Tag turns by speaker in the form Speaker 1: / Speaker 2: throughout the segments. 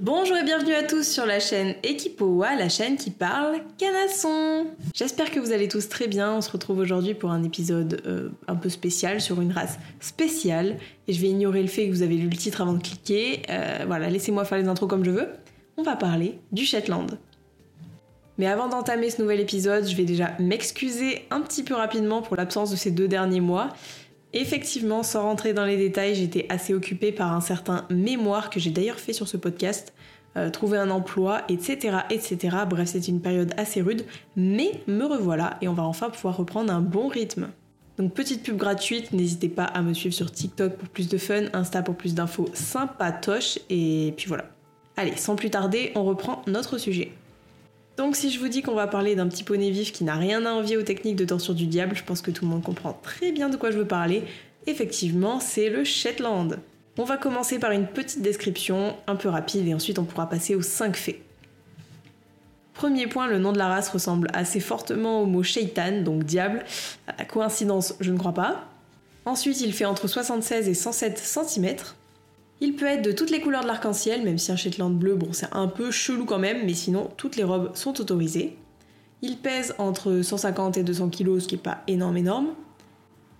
Speaker 1: Bonjour et bienvenue à tous sur la chaîne Equipoa, la chaîne qui parle canasson. J'espère que vous allez tous très bien. On se retrouve aujourd'hui pour un épisode euh, un peu spécial sur une race spéciale. Et je vais ignorer le fait que vous avez lu le titre avant de cliquer. Euh, voilà, laissez-moi faire les intros comme je veux. On va parler du Shetland. Mais avant d'entamer ce nouvel épisode, je vais déjà m'excuser un petit peu rapidement pour l'absence de ces deux derniers mois. Effectivement, sans rentrer dans les détails, j'étais assez occupée par un certain mémoire que j'ai d'ailleurs fait sur ce podcast, euh, trouver un emploi, etc., etc. Bref, c'était une période assez rude, mais me revoilà et on va enfin pouvoir reprendre un bon rythme. Donc petite pub gratuite, n'hésitez pas à me suivre sur TikTok pour plus de fun, Insta pour plus d'infos sympatoches, et puis voilà. Allez, sans plus tarder, on reprend notre sujet. Donc si je vous dis qu'on va parler d'un petit poney vif qui n'a rien à envier aux techniques de torture du diable, je pense que tout le monde comprend très bien de quoi je veux parler. Effectivement, c'est le Shetland. On va commencer par une petite description un peu rapide et ensuite on pourra passer aux 5 faits. Premier point, le nom de la race ressemble assez fortement au mot shaitan, donc diable. À coïncidence, je ne crois pas. Ensuite, il fait entre 76 et 107 cm. Il peut être de toutes les couleurs de l'arc-en-ciel, même si un Shetland bleu, bon, c'est un peu chelou quand même, mais sinon, toutes les robes sont autorisées. Il pèse entre 150 et 200 kg, ce qui est pas énorme, énorme.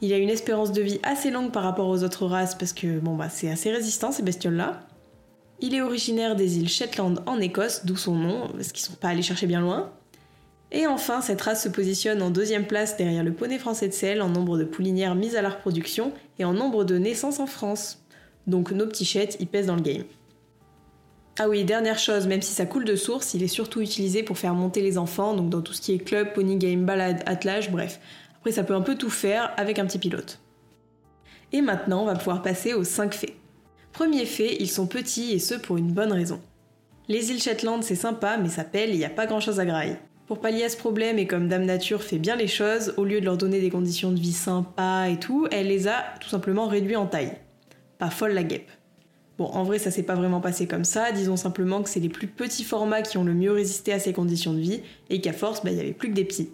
Speaker 1: Il a une espérance de vie assez longue par rapport aux autres races, parce que, bon, bah, c'est assez résistant, ces bestioles-là. Il est originaire des îles Shetland en Écosse, d'où son nom, parce qu'ils sont pas allés chercher bien loin. Et enfin, cette race se positionne en deuxième place derrière le poney français de sel en nombre de poulinières mises à la reproduction et en nombre de naissances en France. Donc nos petits chètes, ils pèsent dans le game. Ah oui, dernière chose, même si ça coule de source, il est surtout utilisé pour faire monter les enfants, donc dans tout ce qui est club, pony game, balade, attelage, bref. Après, ça peut un peu tout faire avec un petit pilote. Et maintenant, on va pouvoir passer aux 5 faits. Premier fait, ils sont petits et ce pour une bonne raison. Les îles Shetland, c'est sympa, mais ça pèle et il n'y a pas grand chose à grailler. Pour pallier à ce problème, et comme Dame Nature fait bien les choses, au lieu de leur donner des conditions de vie sympas et tout, elle les a tout simplement réduits en taille pas folle la guêpe. Bon, en vrai, ça s'est pas vraiment passé comme ça. Disons simplement que c'est les plus petits formats qui ont le mieux résisté à ces conditions de vie et qu'à force, bah, il y avait plus que des petits.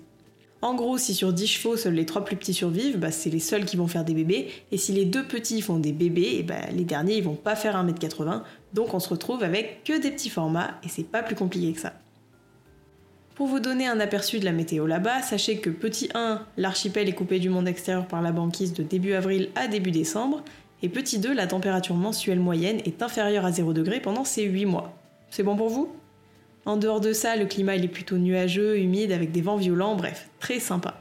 Speaker 1: En gros, si sur 10 chevaux, seuls les 3 plus petits survivent, bah, c'est les seuls qui vont faire des bébés. Et si les deux petits font des bébés, bah, les derniers ils vont pas faire 1m80. Donc on se retrouve avec que des petits formats et c'est pas plus compliqué que ça. Pour vous donner un aperçu de la météo là-bas, sachez que petit 1, l'archipel est coupé du monde extérieur par la banquise de début avril à début décembre, et petit 2, la température mensuelle moyenne est inférieure à 0 degré pendant ces 8 mois. C'est bon pour vous? En dehors de ça, le climat est plutôt nuageux, humide, avec des vents violents, bref, très sympa.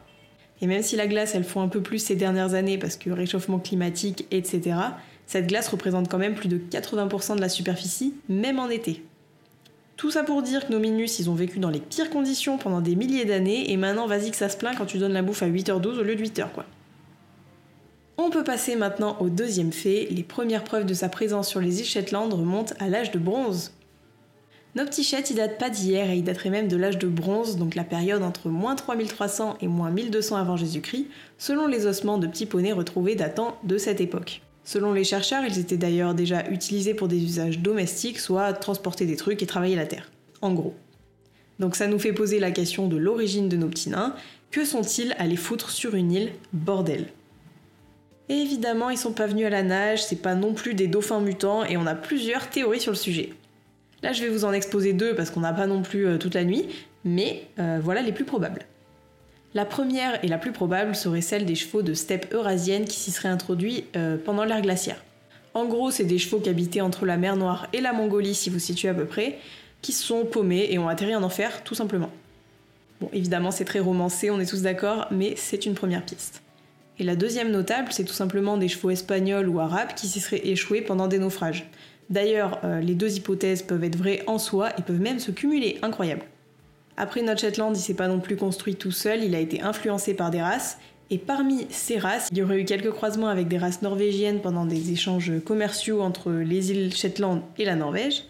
Speaker 1: Et même si la glace elle fond un peu plus ces dernières années parce que réchauffement climatique, etc., cette glace représente quand même plus de 80% de la superficie, même en été. Tout ça pour dire que nos minus, ils ont vécu dans les pires conditions pendant des milliers d'années, et maintenant vas-y que ça se plaint quand tu donnes la bouffe à 8h12 au lieu de 8h quoi. On peut passer maintenant au deuxième fait. Les premières preuves de sa présence sur les îles Shetland remontent à l'âge de bronze. Nos petits chètes, ils datent pas d'hier et ils dateraient même de l'âge de bronze, donc la période entre moins 3300 et moins 1200 avant Jésus-Christ, selon les ossements de petits poneys retrouvés datant de cette époque. Selon les chercheurs, ils étaient d'ailleurs déjà utilisés pour des usages domestiques, soit transporter des trucs et travailler la terre. En gros. Donc ça nous fait poser la question de l'origine de nos petits nains. Que sont-ils allés foutre sur une île? Bordel évidemment, ils sont pas venus à la nage, c'est pas non plus des dauphins mutants, et on a plusieurs théories sur le sujet. Là, je vais vous en exposer deux parce qu'on n'a pas non plus euh, toute la nuit, mais euh, voilà les plus probables. La première et la plus probable serait celle des chevaux de steppe eurasienne qui s'y seraient introduits euh, pendant l'ère glaciaire. En gros, c'est des chevaux qui habitaient entre la mer Noire et la Mongolie, si vous situez à peu près, qui se sont paumés et ont atterri en enfer, tout simplement. Bon, évidemment, c'est très romancé, on est tous d'accord, mais c'est une première piste. Et la deuxième notable, c'est tout simplement des chevaux espagnols ou arabes qui s'y seraient échoués pendant des naufrages. D'ailleurs, euh, les deux hypothèses peuvent être vraies en soi et peuvent même se cumuler, incroyable. Après, notre Shetland, il s'est pas non plus construit tout seul, il a été influencé par des races, et parmi ces races, il y aurait eu quelques croisements avec des races norvégiennes pendant des échanges commerciaux entre les îles Shetland et la Norvège,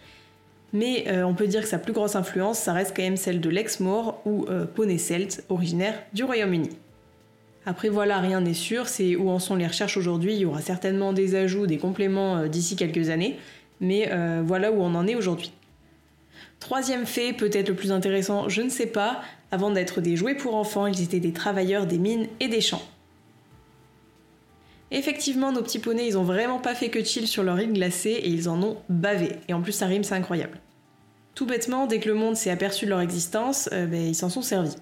Speaker 1: mais euh, on peut dire que sa plus grosse influence, ça reste quand même celle de l'ex-Maure ou euh, poney celte, originaire du Royaume-Uni. Après voilà, rien n'est sûr, c'est où en sont les recherches aujourd'hui, il y aura certainement des ajouts, des compléments euh, d'ici quelques années, mais euh, voilà où on en est aujourd'hui. Troisième fait, peut-être le plus intéressant, je ne sais pas, avant d'être des jouets pour enfants, ils étaient des travailleurs des mines et des champs. Effectivement, nos petits poneys, ils ont vraiment pas fait que chill sur leur île glacée et ils en ont bavé. Et en plus, ça rime, c'est incroyable. Tout bêtement, dès que le monde s'est aperçu de leur existence, euh, ben, ils s'en sont servis.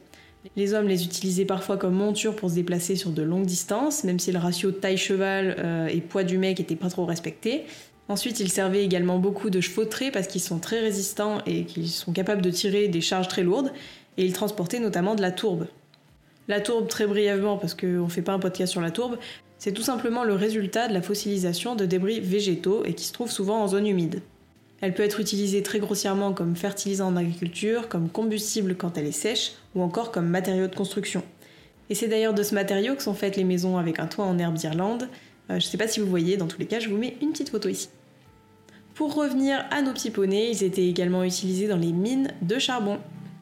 Speaker 1: Les hommes les utilisaient parfois comme monture pour se déplacer sur de longues distances, même si le ratio taille-cheval euh, et poids du mec était pas trop respecté. Ensuite, ils servaient également beaucoup de chevaux de parce qu'ils sont très résistants et qu'ils sont capables de tirer des charges très lourdes, et ils transportaient notamment de la tourbe. La tourbe, très brièvement, parce qu'on ne fait pas un podcast sur la tourbe, c'est tout simplement le résultat de la fossilisation de débris végétaux et qui se trouve souvent en zone humide. Elle peut être utilisée très grossièrement comme fertilisant en agriculture, comme combustible quand elle est sèche, ou encore comme matériau de construction. Et c'est d'ailleurs de ce matériau que sont faites les maisons avec un toit en herbe d'Irlande. Euh, je ne sais pas si vous voyez, dans tous les cas, je vous mets une petite photo ici. Pour revenir à nos petits poneys, ils étaient également utilisés dans les mines de charbon.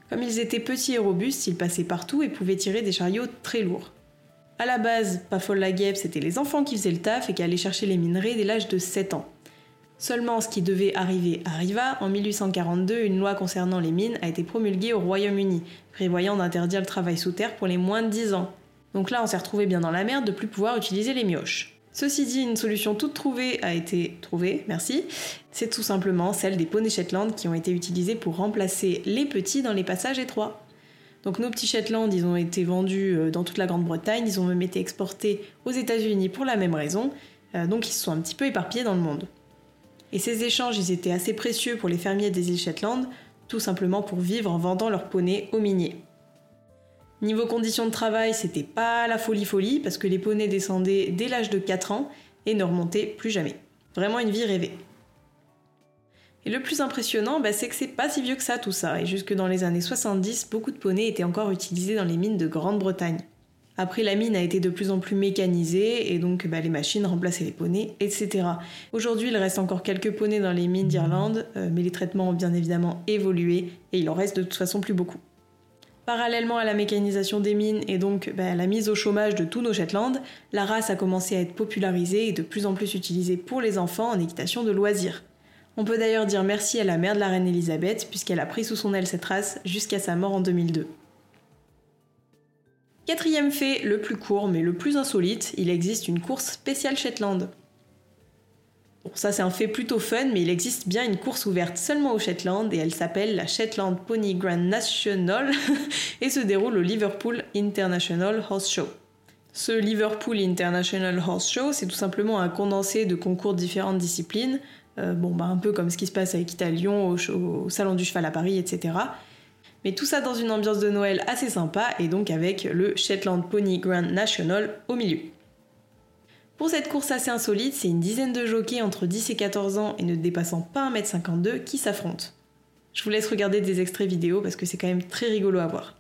Speaker 1: Comme ils étaient petits et robustes, ils passaient partout et pouvaient tirer des chariots très lourds. À la base, pas folle c'était les enfants qui faisaient le taf et qui allaient chercher les minerais dès l'âge de 7 ans. Seulement ce qui devait arriver arriva. En 1842, une loi concernant les mines a été promulguée au Royaume-Uni, prévoyant d'interdire le travail sous terre pour les moins de 10 ans. Donc là, on s'est retrouvé bien dans la merde de plus pouvoir utiliser les mioches. Ceci dit, une solution toute trouvée a été trouvée, merci. C'est tout simplement celle des poneys Shetland qui ont été utilisés pour remplacer les petits dans les passages étroits. Donc nos petits Shetland, ils ont été vendus euh, dans toute la Grande-Bretagne, ils ont même été exportés aux États-Unis pour la même raison, euh, donc ils se sont un petit peu éparpillés dans le monde. Et ces échanges, ils étaient assez précieux pour les fermiers des îles Shetland, tout simplement pour vivre en vendant leurs poneys aux miniers. Niveau conditions de travail, c'était pas la folie folie, parce que les poneys descendaient dès l'âge de 4 ans et ne remontaient plus jamais. Vraiment une vie rêvée. Et le plus impressionnant, bah, c'est que c'est pas si vieux que ça tout ça, et jusque dans les années 70, beaucoup de poneys étaient encore utilisés dans les mines de Grande-Bretagne. Après, la mine a été de plus en plus mécanisée, et donc bah, les machines remplaçaient les poneys, etc. Aujourd'hui, il reste encore quelques poneys dans les mines d'Irlande, euh, mais les traitements ont bien évidemment évolué, et il en reste de toute façon plus beaucoup. Parallèlement à la mécanisation des mines et donc bah, à la mise au chômage de tous nos Shetland, la race a commencé à être popularisée et de plus en plus utilisée pour les enfants en équitation de loisirs. On peut d'ailleurs dire merci à la mère de la reine Elisabeth, puisqu'elle a pris sous son aile cette race jusqu'à sa mort en 2002. Quatrième fait, le plus court mais le plus insolite, il existe une course spéciale Shetland. Bon, ça c'est un fait plutôt fun, mais il existe bien une course ouverte seulement au Shetland et elle s'appelle la Shetland Pony Grand National et se déroule au Liverpool International Horse Show. Ce Liverpool International Horse Show, c'est tout simplement un condensé de concours de différentes disciplines, euh, bah, un peu comme ce qui se passe avec Italion, au, au, Salon du Cheval à Paris, etc. Mais tout ça dans une ambiance de Noël assez sympa et donc avec le Shetland Pony Grand National au milieu. Pour cette course assez insolite, c'est une dizaine de jockeys entre 10 et 14 ans et ne dépassant pas 1m52 qui s'affrontent. Je vous laisse regarder des extraits vidéo parce que c'est quand même très rigolo à voir.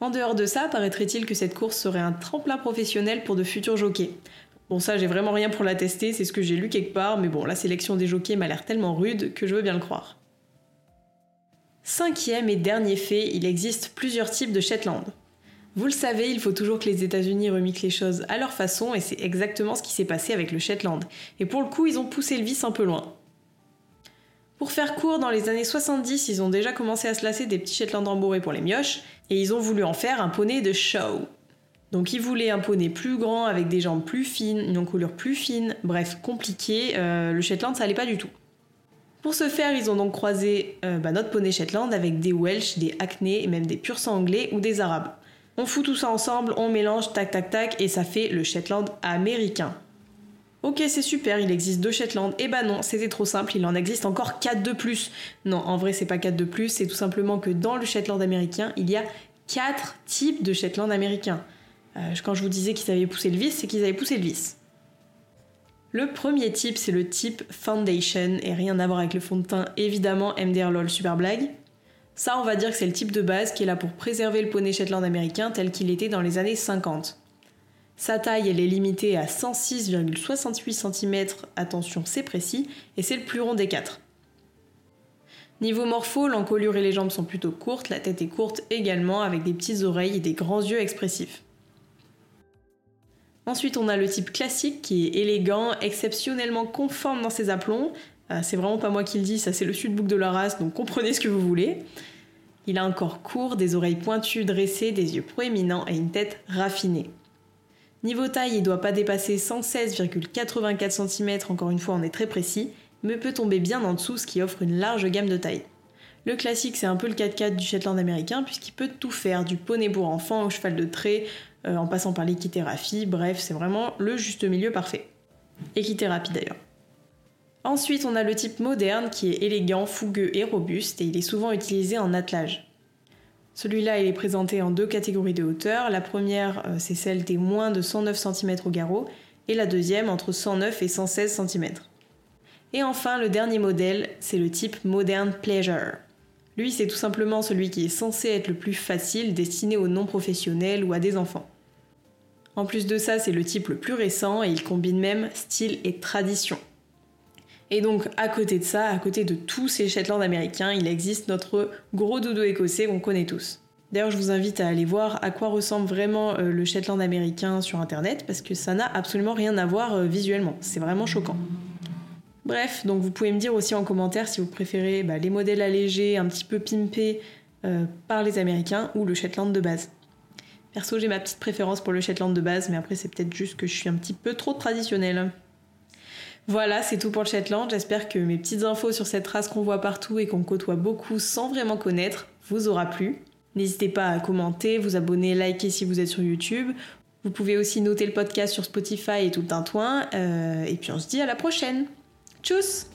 Speaker 1: En dehors de ça, paraîtrait-il que cette course serait un tremplin professionnel pour de futurs jockeys. Bon, ça, j'ai vraiment rien pour la tester, c'est ce que j'ai lu quelque part, mais bon, la sélection des jockeys m'a l'air tellement rude que je veux bien le croire. Cinquième et dernier fait, il existe plusieurs types de Shetland. Vous le savez, il faut toujours que les États-Unis remiquent les choses à leur façon, et c'est exactement ce qui s'est passé avec le Shetland. Et pour le coup, ils ont poussé le vice un peu loin. Pour faire court, dans les années 70, ils ont déjà commencé à se lasser des petits Shetland embourrés pour les mioches, et ils ont voulu en faire un poney de show. Donc ils voulaient un poney plus grand, avec des jambes plus fines, une encolure plus fine, bref, compliqué, euh, le Shetland ça allait pas du tout. Pour ce faire, ils ont donc croisé euh, bah, notre poney Shetland avec des Welsh, des Hackney et même des pur anglais ou des Arabes. On fout tout ça ensemble, on mélange, tac tac tac, et ça fait le Shetland américain. Ok, c'est super, il existe deux Shetland. Eh bah non, c'était trop simple, il en existe encore 4 de plus. Non, en vrai, c'est pas 4 de plus, c'est tout simplement que dans le Shetland américain, il y a 4 types de Shetland américains. Euh, quand je vous disais qu'ils avaient poussé le vis, c'est qu'ils avaient poussé le vis. Le premier type, c'est le type Foundation, et rien à voir avec le fond de teint, évidemment, MDR LOL, super blague. Ça, on va dire que c'est le type de base qui est là pour préserver le poney Shetland américain tel qu'il était dans les années 50. Sa taille, elle est limitée à 106,68 cm, attention, c'est précis, et c'est le plus rond des quatre. Niveau morpho, l'encolure et les jambes sont plutôt courtes, la tête est courte également, avec des petites oreilles et des grands yeux expressifs. Ensuite, on a le type classique qui est élégant, exceptionnellement conforme dans ses aplombs. Euh, c'est vraiment pas moi qui le dis, ça c'est le sud-book de la race, donc comprenez ce que vous voulez. Il a un corps court, des oreilles pointues, dressées, des yeux proéminents et une tête raffinée. Niveau taille, il ne doit pas dépasser 116,84 cm, encore une fois on est très précis, mais peut tomber bien en dessous, ce qui offre une large gamme de taille. Le classique, c'est un peu le 4x4 du Shetland américain, puisqu'il peut tout faire, du poney pour enfants au cheval de trait, euh, en passant par l'équithérapie, bref, c'est vraiment le juste milieu parfait. Équithérapie d'ailleurs. Ensuite, on a le type moderne qui est élégant, fougueux et robuste, et il est souvent utilisé en attelage. Celui-là, il est présenté en deux catégories de hauteur. La première, euh, c'est celle des moins de 109 cm au garrot, et la deuxième entre 109 et 116 cm. Et enfin, le dernier modèle, c'est le type Modern Pleasure. Lui, c'est tout simplement celui qui est censé être le plus facile, destiné aux non-professionnels ou à des enfants. En plus de ça, c'est le type le plus récent et il combine même style et tradition. Et donc, à côté de ça, à côté de tous ces Shetland américains, il existe notre gros doudou écossais qu'on connaît tous. D'ailleurs, je vous invite à aller voir à quoi ressemble vraiment euh, le Shetland américain sur internet parce que ça n'a absolument rien à voir euh, visuellement. C'est vraiment choquant. Bref, donc vous pouvez me dire aussi en commentaire si vous préférez bah, les modèles allégés, un petit peu pimpés euh, par les Américains ou le Shetland de base. Perso, j'ai ma petite préférence pour le Shetland de base, mais après c'est peut-être juste que je suis un petit peu trop traditionnelle. Voilà, c'est tout pour le Shetland. J'espère que mes petites infos sur cette race qu'on voit partout et qu'on côtoie beaucoup sans vraiment connaître vous aura plu. N'hésitez pas à commenter, vous abonner, liker si vous êtes sur YouTube. Vous pouvez aussi noter le podcast sur Spotify et tout le tintouin. Euh, et puis on se dit à la prochaine. Tschüss!